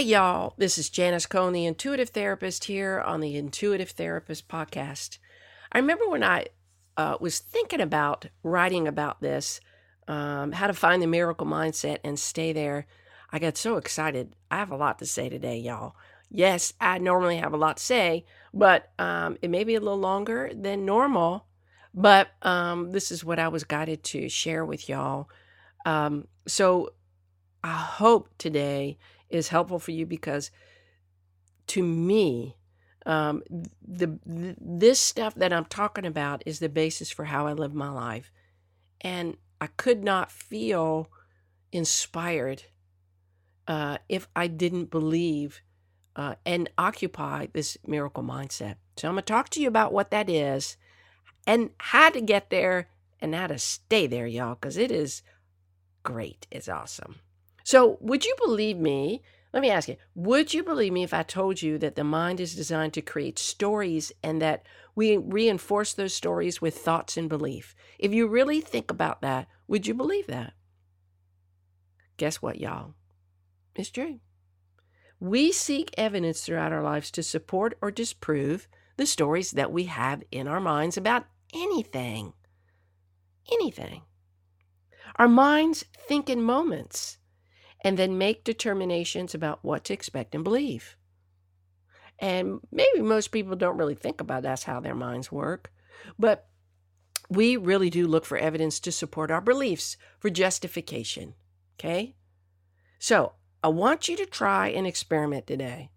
Hey, y'all, this is Janis Cohen, the intuitive therapist, here on the Intuitive Therapist podcast. I remember when I uh, was thinking about writing about this, um, how to find the miracle mindset and stay there, I got so excited. I have a lot to say today, y'all. Yes, I normally have a lot to say, but um, it may be a little longer than normal. But um, this is what I was guided to share with y'all. Um, so I hope today is helpful for you because to me, um, the, this stuff that I'm talking about is the basis for how I live my life, and I could not feel inspired uh, if I didn't believe uh, and occupy this miracle mindset. So I'm gonna talk to you about what that is, and how to get there, and how to stay there, y'all, because it is great. It's awesome. So, would you believe me? Let me ask you, would you believe me if I told you that the mind is designed to create stories and that we reinforce those stories with thoughts and belief? If you really think about that, would you believe that? Guess what, y'all? It's true. We seek evidence throughout our lives to support or disprove the stories that we have in our minds about anything. Anything. Our minds think in moments and then make determinations about what to expect and believe. And maybe most people don't really think about that's how their minds work, but we really do look for evidence to support our beliefs for justification. Okay? So I want you to try an experiment today.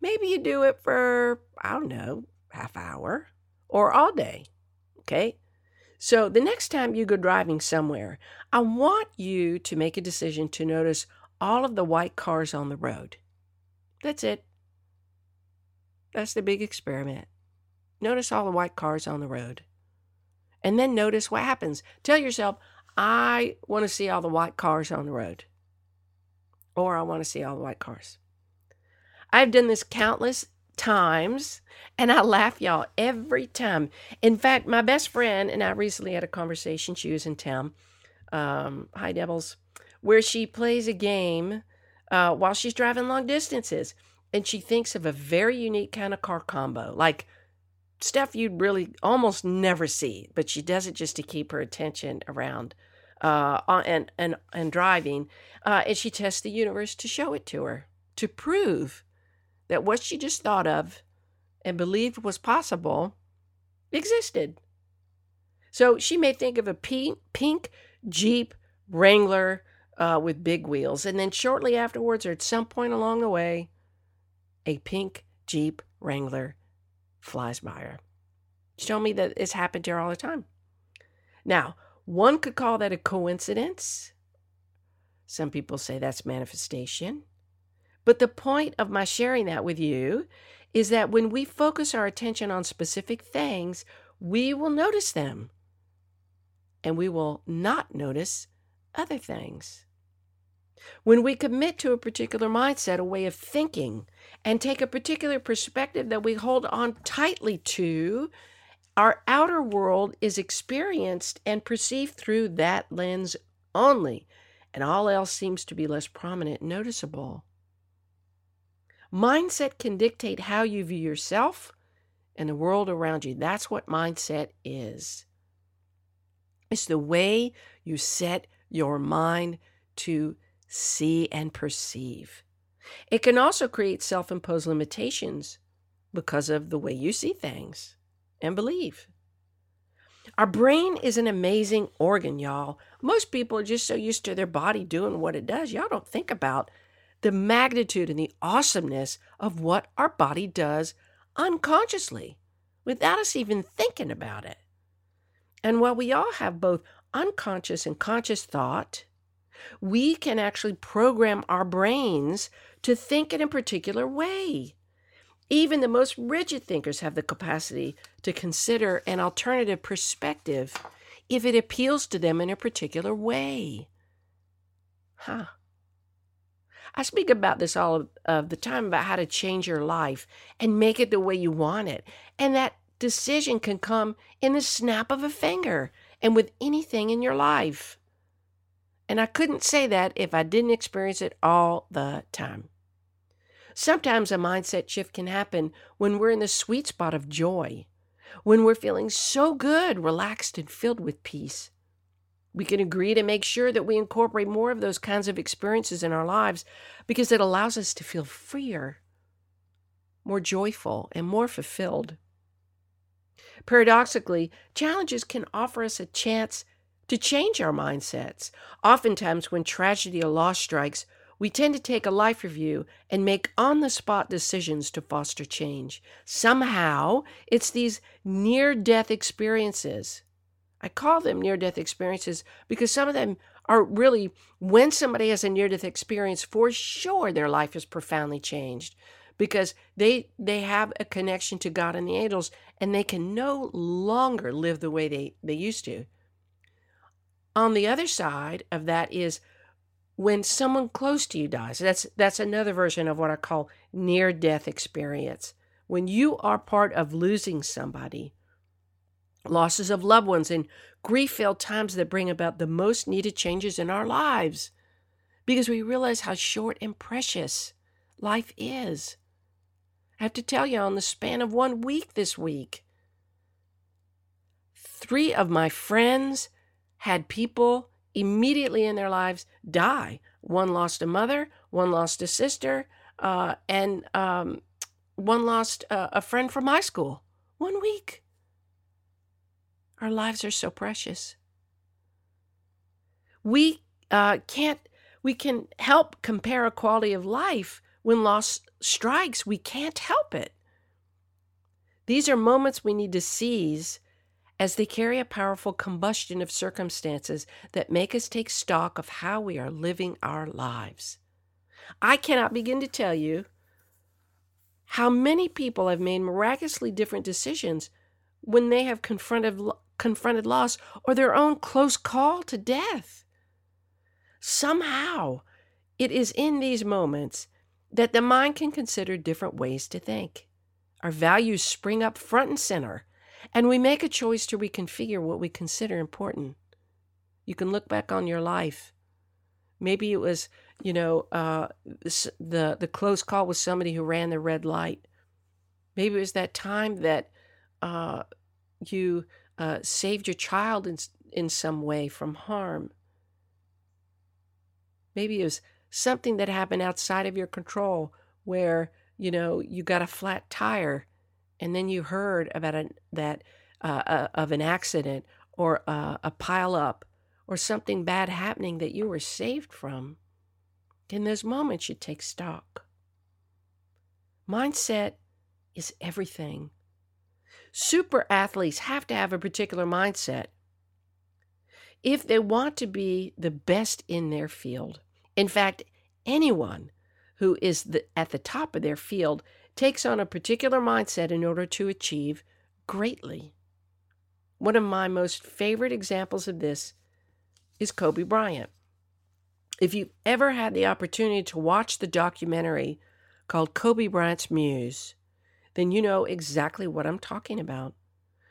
Maybe you do it for, I don't know, half hour or all day. Okay? So the next time you go driving somewhere, I want you to make a decision to notice all of the white cars on the road. That's it. That's the big experiment. Notice all the white cars on the road. And then notice what happens. Tell yourself, I want to see all the white cars on the road. Or I want to see all the white cars. I've done this countless times and I laugh, y'all, every time. In fact, my best friend and I recently had a conversation. She was in town. Um, hi, Devils where she plays a game uh, while she's driving long distances. And she thinks of a very unique kind of car combo, like stuff you'd really almost never see, but she does it just to keep her attention around uh, and, and, and driving. Uh, and she tests the universe to show it to her, to prove that what she just thought of and believed was possible existed. So she may think of a pink, pink Jeep Wrangler uh, with big wheels. And then shortly afterwards, or at some point along the way, a pink Jeep Wrangler flies by her. Show me that it's happened to her all the time. Now, one could call that a coincidence. Some people say that's manifestation. But the point of my sharing that with you is that when we focus our attention on specific things, we will notice them and we will not notice other things. When we commit to a particular mindset, a way of thinking, and take a particular perspective that we hold on tightly to, our outer world is experienced and perceived through that lens only, and all else seems to be less prominent noticeable. Mindset can dictate how you view yourself and the world around you. That's what mindset is. It's the way you set your mind to see, and perceive. It can also create self imposed limitations because of the way you see things and believe. Our brain is an amazing organ, y'all. Most people are just so used to their body doing what it does. Y'all don't think about the magnitude and the awesomeness of what our body does unconsciously without us even thinking about it. And while we all have both unconscious and conscious thought, We can actually program our brains to think in a particular way. Even the most rigid thinkers have the capacity to consider an alternative perspective if it appeals to them in a particular way. Huh. I speak about this all of, of, the time about how to change your life and make it the way you want it. And that decision can come in the snap of a finger and with anything in your life. And I couldn't say that if I didn't experience it all the time. Sometimes a mindset shift can happen when we're in the sweet spot of joy, when we're feeling so good, relaxed, and filled with peace. We can agree to make sure that we incorporate more of those kinds of experiences in our lives because it allows us to feel freer, more joyful, and more fulfilled. Paradoxically, challenges can offer us a chance to change our mindsets. Oftentimes, when tragedy or loss strikes, we tend to take a life review and make on the spot decisions to foster change. Somehow, it's these near death experiences. I call them near death experiences because some of them are really when somebody has a near death experience, for sure their life is profoundly changed because they they have a connection to God and the angels and they can no longer live the way they, they used to. On the other side of that is when someone close to you dies. That's that's another version of what I call near death experience. When you are part of losing somebody, losses of loved ones and grief-filled times that bring about the most needed changes in our lives because we realize how short and precious life is. I have to tell you on the span of 1 week this week, 3 of my friends had people immediately in their lives die. One lost a mother, one lost a sister, uh, and um, one lost uh, a friend from high school. One week. Our lives are so precious. We uh, can't. We can help compare a quality of life when loss strikes. We can't help it. These are moments we need to seize as they carry a powerful combustion of circumstances that make us take stock of how we are living our lives. I cannot begin to tell you how many people have made miraculously different decisions when they have confronted confronted loss or their own close call to death. Somehow, it is in these moments that the mind can consider different ways to think. Our values spring up front and center and we make a choice to reconfigure what we consider important. You can look back on your life. Maybe it was, you know, uh, the the close call with somebody who ran the red light. Maybe it was that time that uh, you uh, saved your child in in some way from harm. Maybe it was something that happened outside of your control, where you know you got a flat tire and then you heard about a, that uh, uh, of an accident or uh, a pile up or something bad happening that you were saved from, in those moments you take stock. Mindset is everything. Super athletes have to have a particular mindset if they want to be the best in their field. In fact, anyone who is the, at the top of their field takes on a particular mindset in order to achieve greatly. One of my most favorite examples of this is Kobe Bryant. If you've ever had the opportunity to watch the documentary called Kobe Bryant's Muse, then you know exactly what I'm talking about.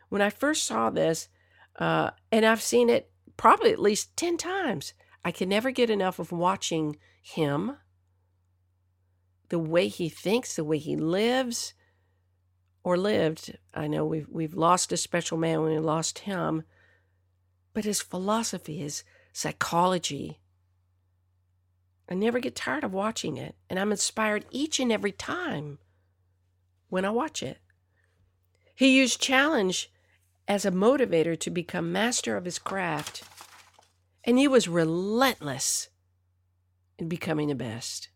When I first saw this, uh, and I've seen it probably at least 10 times, I can never get enough of watching him the way he thinks, the way he lives or lived. I know we've we've lost a special man when we lost him, but his philosophy, his psychology. I never get tired of watching it, and I'm inspired each and every time when I watch it. He used challenge as a motivator to become master of his craft, and he was relentless in becoming the best.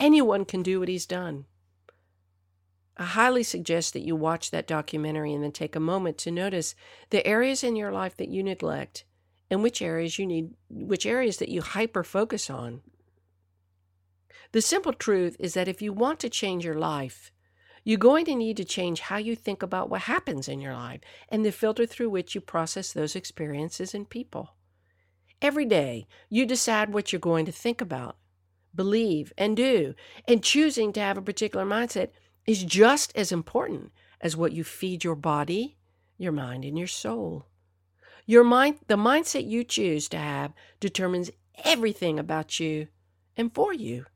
Anyone can do what he's done. I highly suggest that you watch that documentary and then take a moment to notice the areas in your life that you neglect and which areas you need, which areas that you hyper focus on. The simple truth is that if you want to change your life, you're going to need to change how you think about what happens in your life and the filter through which you process those experiences and people. Every day, you decide what you're going to think about, believe, and do, and choosing to have a particular mindset is just as important as what you feed your body, your mind, and your soul. Your mind, the mindset you choose to have determines everything about you and for you.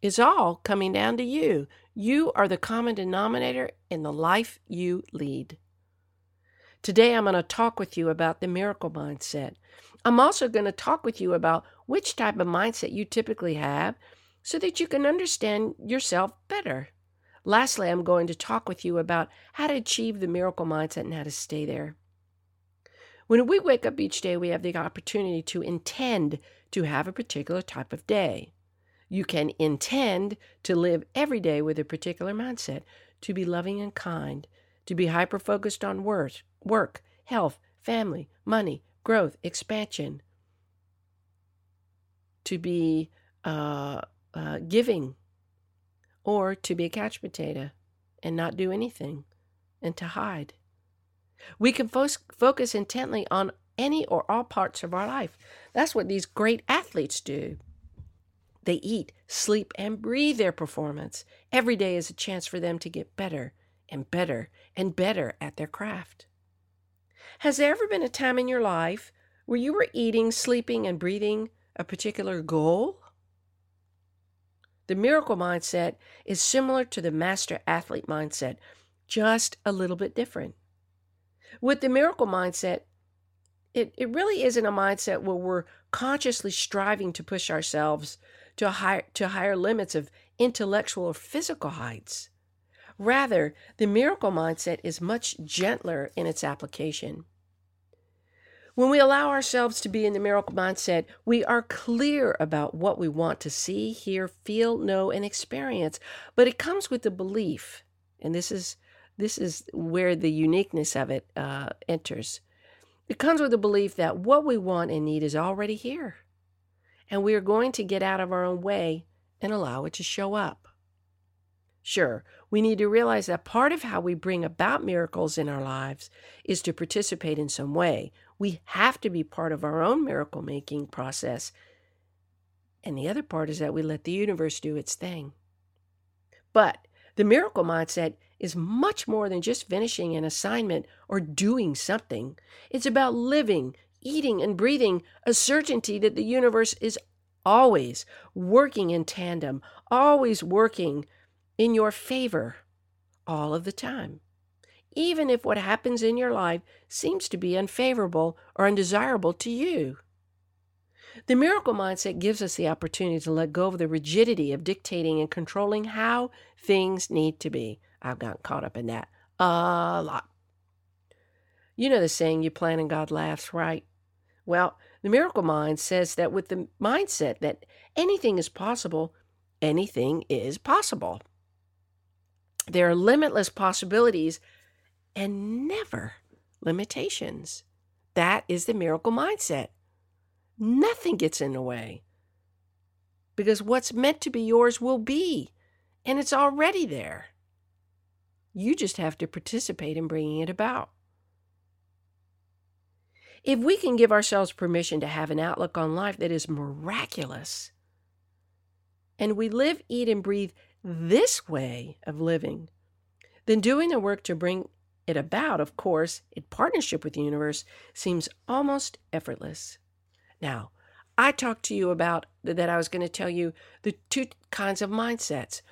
It's all coming down to you. You are the common denominator in the life you lead. Today, I'm going to talk with you about the miracle mindset. I'm also going to talk with you about which type of mindset you typically have so that you can understand yourself better. Lastly, I'm going to talk with you about how to achieve the miracle mindset and how to stay there. When we wake up each day, we have the opportunity to intend to have a particular type of day. You can intend to live every day with a particular mindset, to be loving and kind, to be hyper focused on work, work, health, family, money, growth, expansion, to be uh, uh, giving, or to be a couch potato and not do anything and to hide. We can fo- focus intently on any or all parts of our life. That's what these great athletes do. They eat, sleep, and breathe their performance. Every day is a chance for them to get better and better and better at their craft. Has there ever been a time in your life where you were eating, sleeping, and breathing a particular goal? The miracle mindset is similar to the master athlete mindset, just a little bit different. With the miracle mindset, it, it really isn't a mindset where we're consciously striving to push ourselves to higher, to higher limits of intellectual or physical heights. Rather, the miracle mindset is much gentler in its application. When we allow ourselves to be in the miracle mindset, we are clear about what we want to see, hear, feel, know, and experience. But it comes with the belief, and this is this is where the uniqueness of it uh, enters. It comes with the belief that what we want and need is already here, and we are going to get out of our own way and allow it to show up. Sure, we need to realize that part of how we bring about miracles in our lives is to participate in some way, we have to be part of our own miracle making process. And the other part is that we let the universe do its thing. But the miracle mindset is much more than just finishing an assignment or doing something. It's about living, eating, and breathing a certainty that the universe is always working in tandem, always working in your favor all of the time even if what happens in your life seems to be unfavorable or undesirable to you. The miracle mindset gives us the opportunity to let go of the rigidity of dictating and controlling how things need to be. I've gotten caught up in that a lot. You know the saying, you plan and God laughs, right? Well, the miracle mind says that with the mindset that anything is possible, anything is possible. There are limitless possibilities and never limitations. That is the miracle mindset. Nothing gets in the way because what's meant to be yours will be, and it's already there. You just have to participate in bringing it about. If we can give ourselves permission to have an outlook on life that is miraculous, and we live, eat, and breathe this way of living, then doing the work to bring it about, of course, in partnership with the universe, seems almost effortless. Now, I talked to you about that I was going to tell you the two kinds of mindsets.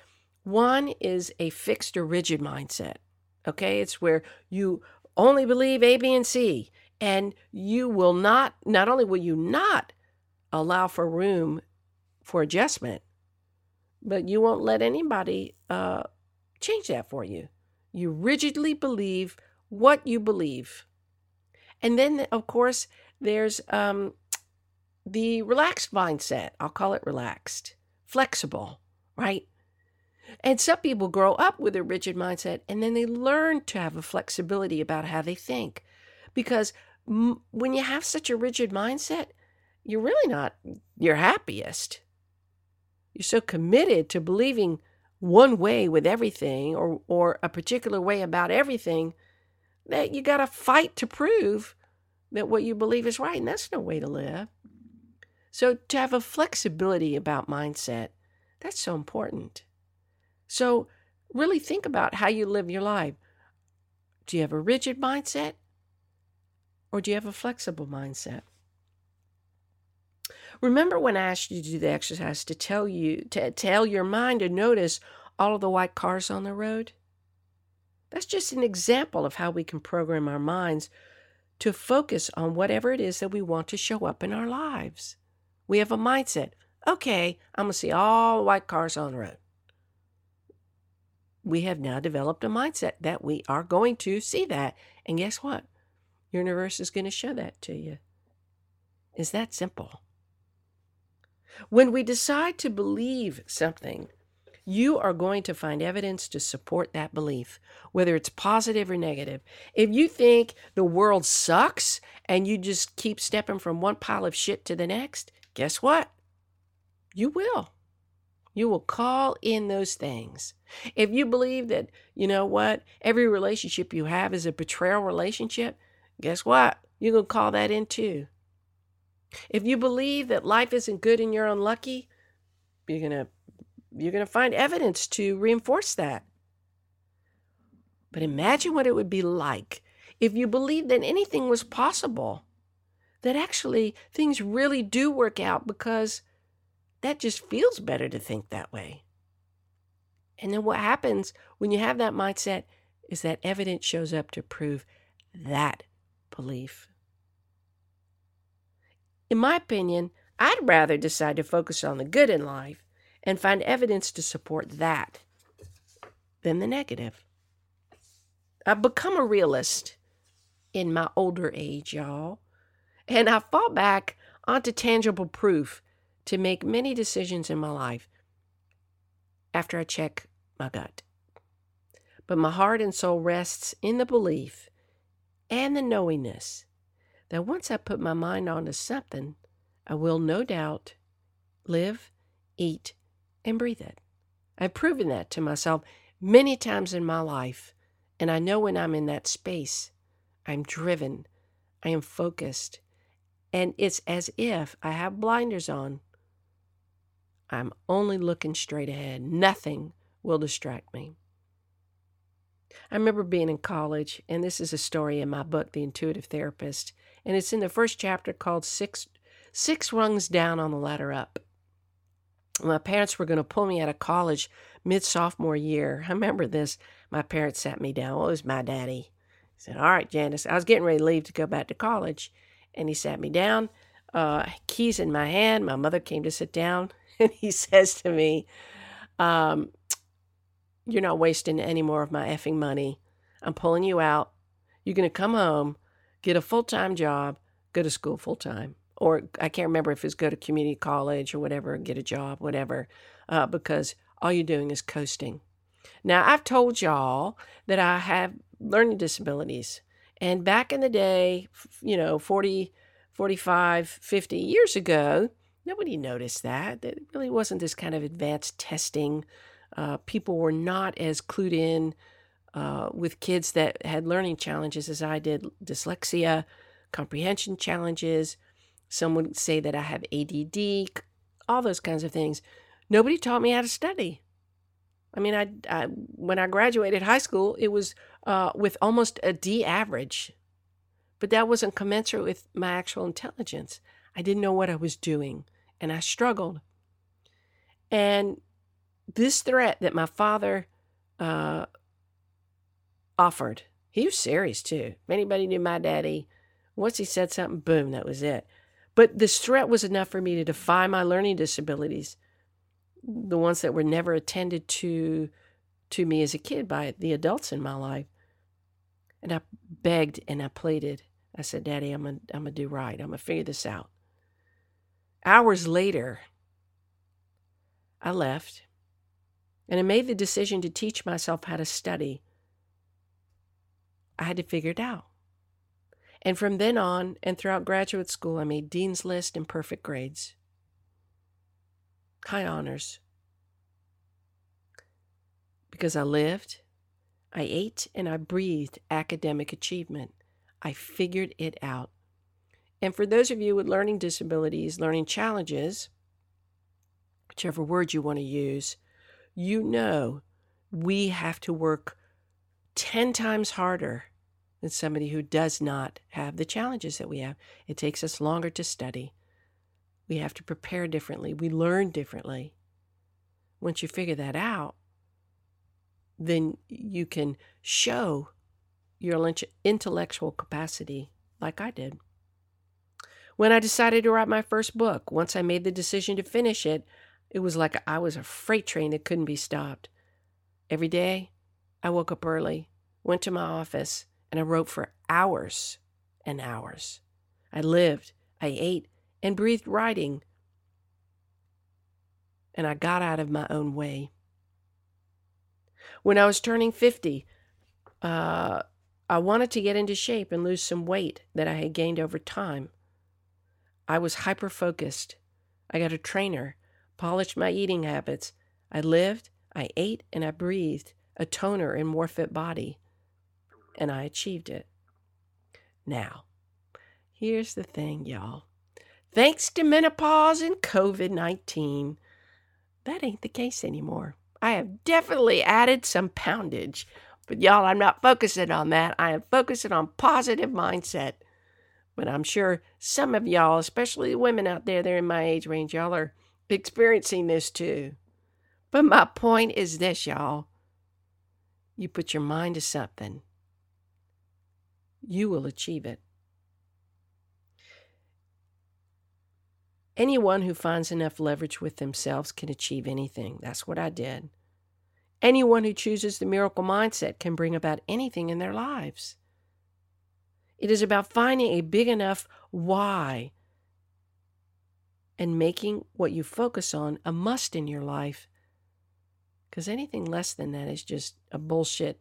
One is a fixed or rigid mindset. Okay, it's where you only believe A, B, and C, and you will not, not only will you not allow for room for adjustment, but you won't let anybody uh, change that for you. You rigidly believe what you believe. And then, of course, there's um, the relaxed mindset. I'll call it relaxed, flexible, right? And some people grow up with a rigid mindset and then they learn to have a flexibility about how they think. Because when you have such a rigid mindset, you're really not your happiest. You're so committed to believing one way with everything or, or a particular way about everything that you got to fight to prove that what you believe is right. And that's no way to live. So, to have a flexibility about mindset, that's so important. So, really think about how you live your life. Do you have a rigid mindset or do you have a flexible mindset? Remember when I asked you to do the exercise to tell you to tell your mind to notice all of the white cars on the road? That's just an example of how we can program our minds to focus on whatever it is that we want to show up in our lives. We have a mindset. Okay, I'm going to see all the white cars on the road. We have now developed a mindset that we are going to see that. And guess what? Your universe is going to show that to you. Is that simple? When we decide to believe something, you are going to find evidence to support that belief, whether it's positive or negative. If you think the world sucks and you just keep stepping from one pile of shit to the next, guess what? You will. You will call in those things. If you believe that, you know what, every relationship you have is a betrayal relationship, guess what? You're going to call that in too. If you believe that life isn't good and you're unlucky, you're going to you're going to find evidence to reinforce that. But imagine what it would be like if you believed that anything was possible, that actually things really do work out because that just feels better to think that way. And then what happens when you have that mindset is that evidence shows up to prove that belief. In my opinion, I'd rather decide to focus on the good in life and find evidence to support that than the negative. I've become a realist in my older age, y'all, and I fall back onto tangible proof to make many decisions in my life after I check my gut. But my heart and soul rests in the belief and the knowingness that once I put my mind onto something, I will no doubt live, eat, and breathe it. I've proven that to myself many times in my life, and I know when I'm in that space, I'm driven, I am focused, and it's as if I have blinders on. I'm only looking straight ahead. Nothing will distract me. I remember being in college, and this is a story in my book, The Intuitive Therapist, and it's in the first chapter called Six, Six Rungs Down on the Ladder Up. My parents were going to pull me out of college mid sophomore year. I remember this. My parents sat me down. Well, it was my daddy. He said, All right, Janis. I was getting ready to leave to go back to college. And he sat me down, uh, keys in my hand. My mother came to sit down. And he says to me, um, You're not wasting any more of my effing money. I'm pulling you out. You're going to come home get a full time job, go to school full time. Or I can't remember if it's go to community college or whatever, get a job, whatever, uh, because all you're doing is coasting. Now, I've told y'all that I have learning disabilities. And back in the day, you know, 40, 45, 50 years ago, nobody noticed that. It really wasn't this kind of advanced testing. Uh, people were not as clued in uh, with kids that had learning challenges as I did dyslexia, comprehension challenges. Some would say that I have ADD, all those kinds of things. Nobody taught me how to study. I mean, I, I when I graduated high school, it was uh, with almost a D average, but that wasn't commensurate with my actual intelligence. I didn't know what I was doing, and I struggled. And this threat that my father uh, offered. He was serious too. If anybody knew my daddy, once he said something, boom, that was it. But this threat was enough for me to defy my learning disabilities, the ones that were never attended to to me as a kid by the adults in my life. And I begged and I pleaded. I said, Daddy, I'm gonna, I'm gonna do right. I'm gonna figure this out. Hours later, I left and I made the decision to teach myself how to study I had to figure it out. And from then on and throughout graduate school, I made Dean's List and perfect grades. High honors. Because I lived, I ate, and I breathed academic achievement. I figured it out. And for those of you with learning disabilities, learning challenges, whichever word you want to use, you know we have to work 10 times harder than somebody who does not have the challenges that we have. It takes us longer to study. We have to prepare differently. We learn differently. Once you figure that out, then you can show your intellectual capacity like I did. When I decided to write my first book, once I made the decision to finish it, it was like I was a freight train that couldn't be stopped. Every day, I woke up early, went to my office, and I wrote for hours and hours. I lived, I ate, and breathed writing. And I got out of my own way. When I was turning 50, uh, I wanted to get into shape and lose some weight that I had gained over time. I was hyper focused. I got a trainer, polished my eating habits. I lived, I ate, and I breathed a toner and more fit body. And I achieved it. Now, here's the thing, y'all. Thanks to menopause and COVID 19, that ain't the case anymore. I have definitely added some poundage. But y'all, I'm not focusing on that. I am focusing on positive mindset. But I'm sure some of y'all, especially the women out there, they're in my age range, y'all are experiencing this too. But my point is this, y'all. You put your mind to something, you will achieve it. Anyone who finds enough leverage with themselves can achieve anything. That's what I did. Anyone who chooses the miracle mindset can bring about anything in their lives. It is about finding a big enough why and making what you focus on a must in your life. Because anything less than that is just a bullshit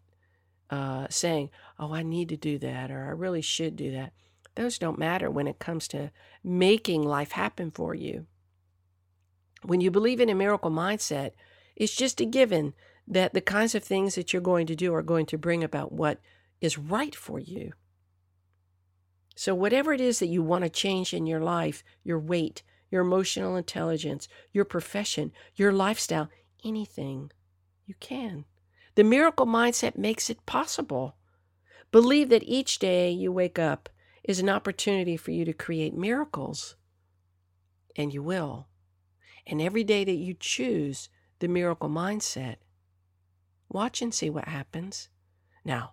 uh, saying, oh, I need to do that or I really should do that. Those don't matter when it comes to making life happen for you. When you believe in a miracle mindset, it's just a given that the kinds of things that you're going to do are going to bring about what is right for you. So, whatever it is that you want to change in your life, your weight, your emotional intelligence, your profession, your lifestyle, anything, you can. The miracle mindset makes it possible. Believe that each day you wake up is an opportunity for you to create miracles, and you will. And every day that you choose the miracle mindset, watch and see what happens. Now,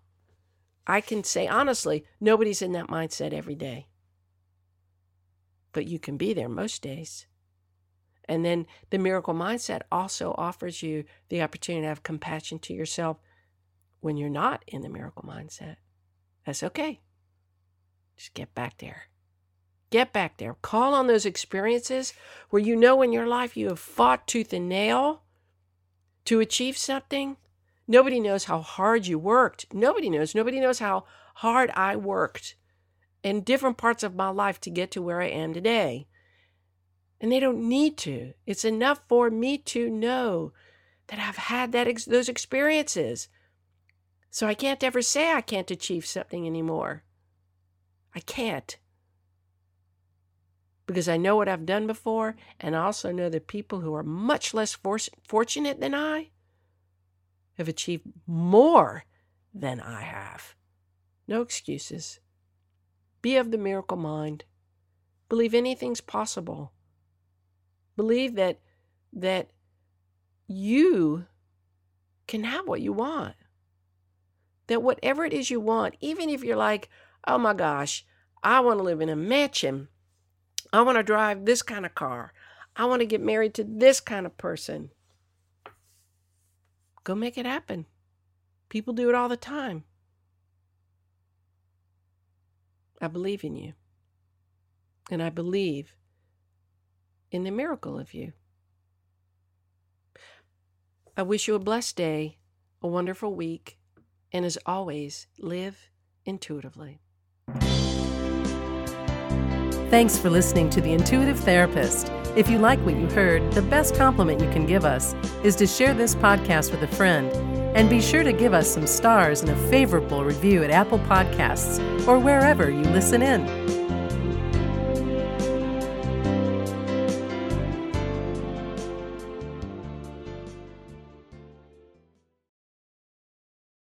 I can say honestly, nobody's in that mindset every day. But you can be there most days. And then the miracle mindset also offers you the opportunity to have compassion to yourself when you're not in the miracle mindset. That's okay. Just get back there. Get back there. Call on those experiences where you know in your life you have fought tooth and nail to achieve something Nobody knows how hard you worked. Nobody knows. Nobody knows how hard I worked in different parts of my life to get to where I am today. And they don't need to. It's enough for me to know that I've had that ex- those experiences. So I can't ever say I can't achieve something anymore. I can't. Because I know what I've done before, and I also know that people who are much less for- fortunate than I have achieved more than I have. No excuses. Be of the miracle mind. Believe anything's possible. Believe that that you can have what you want. That whatever it is you want, even if you're like, oh my gosh, I want to live in a mansion. I want to drive this kind of car. I want to get married to this kind of person. Go make it happen. People do it all the time. I believe in you. And I believe in the miracle of you. I wish you a blessed day, a wonderful week, and as always, live intuitively. Thanks for listening to The Intuitive Therapist. If you like what you heard, the best compliment you can give us is to share this podcast with a friend. And be sure to give us some stars and a favorable review at Apple Podcasts or wherever you listen in.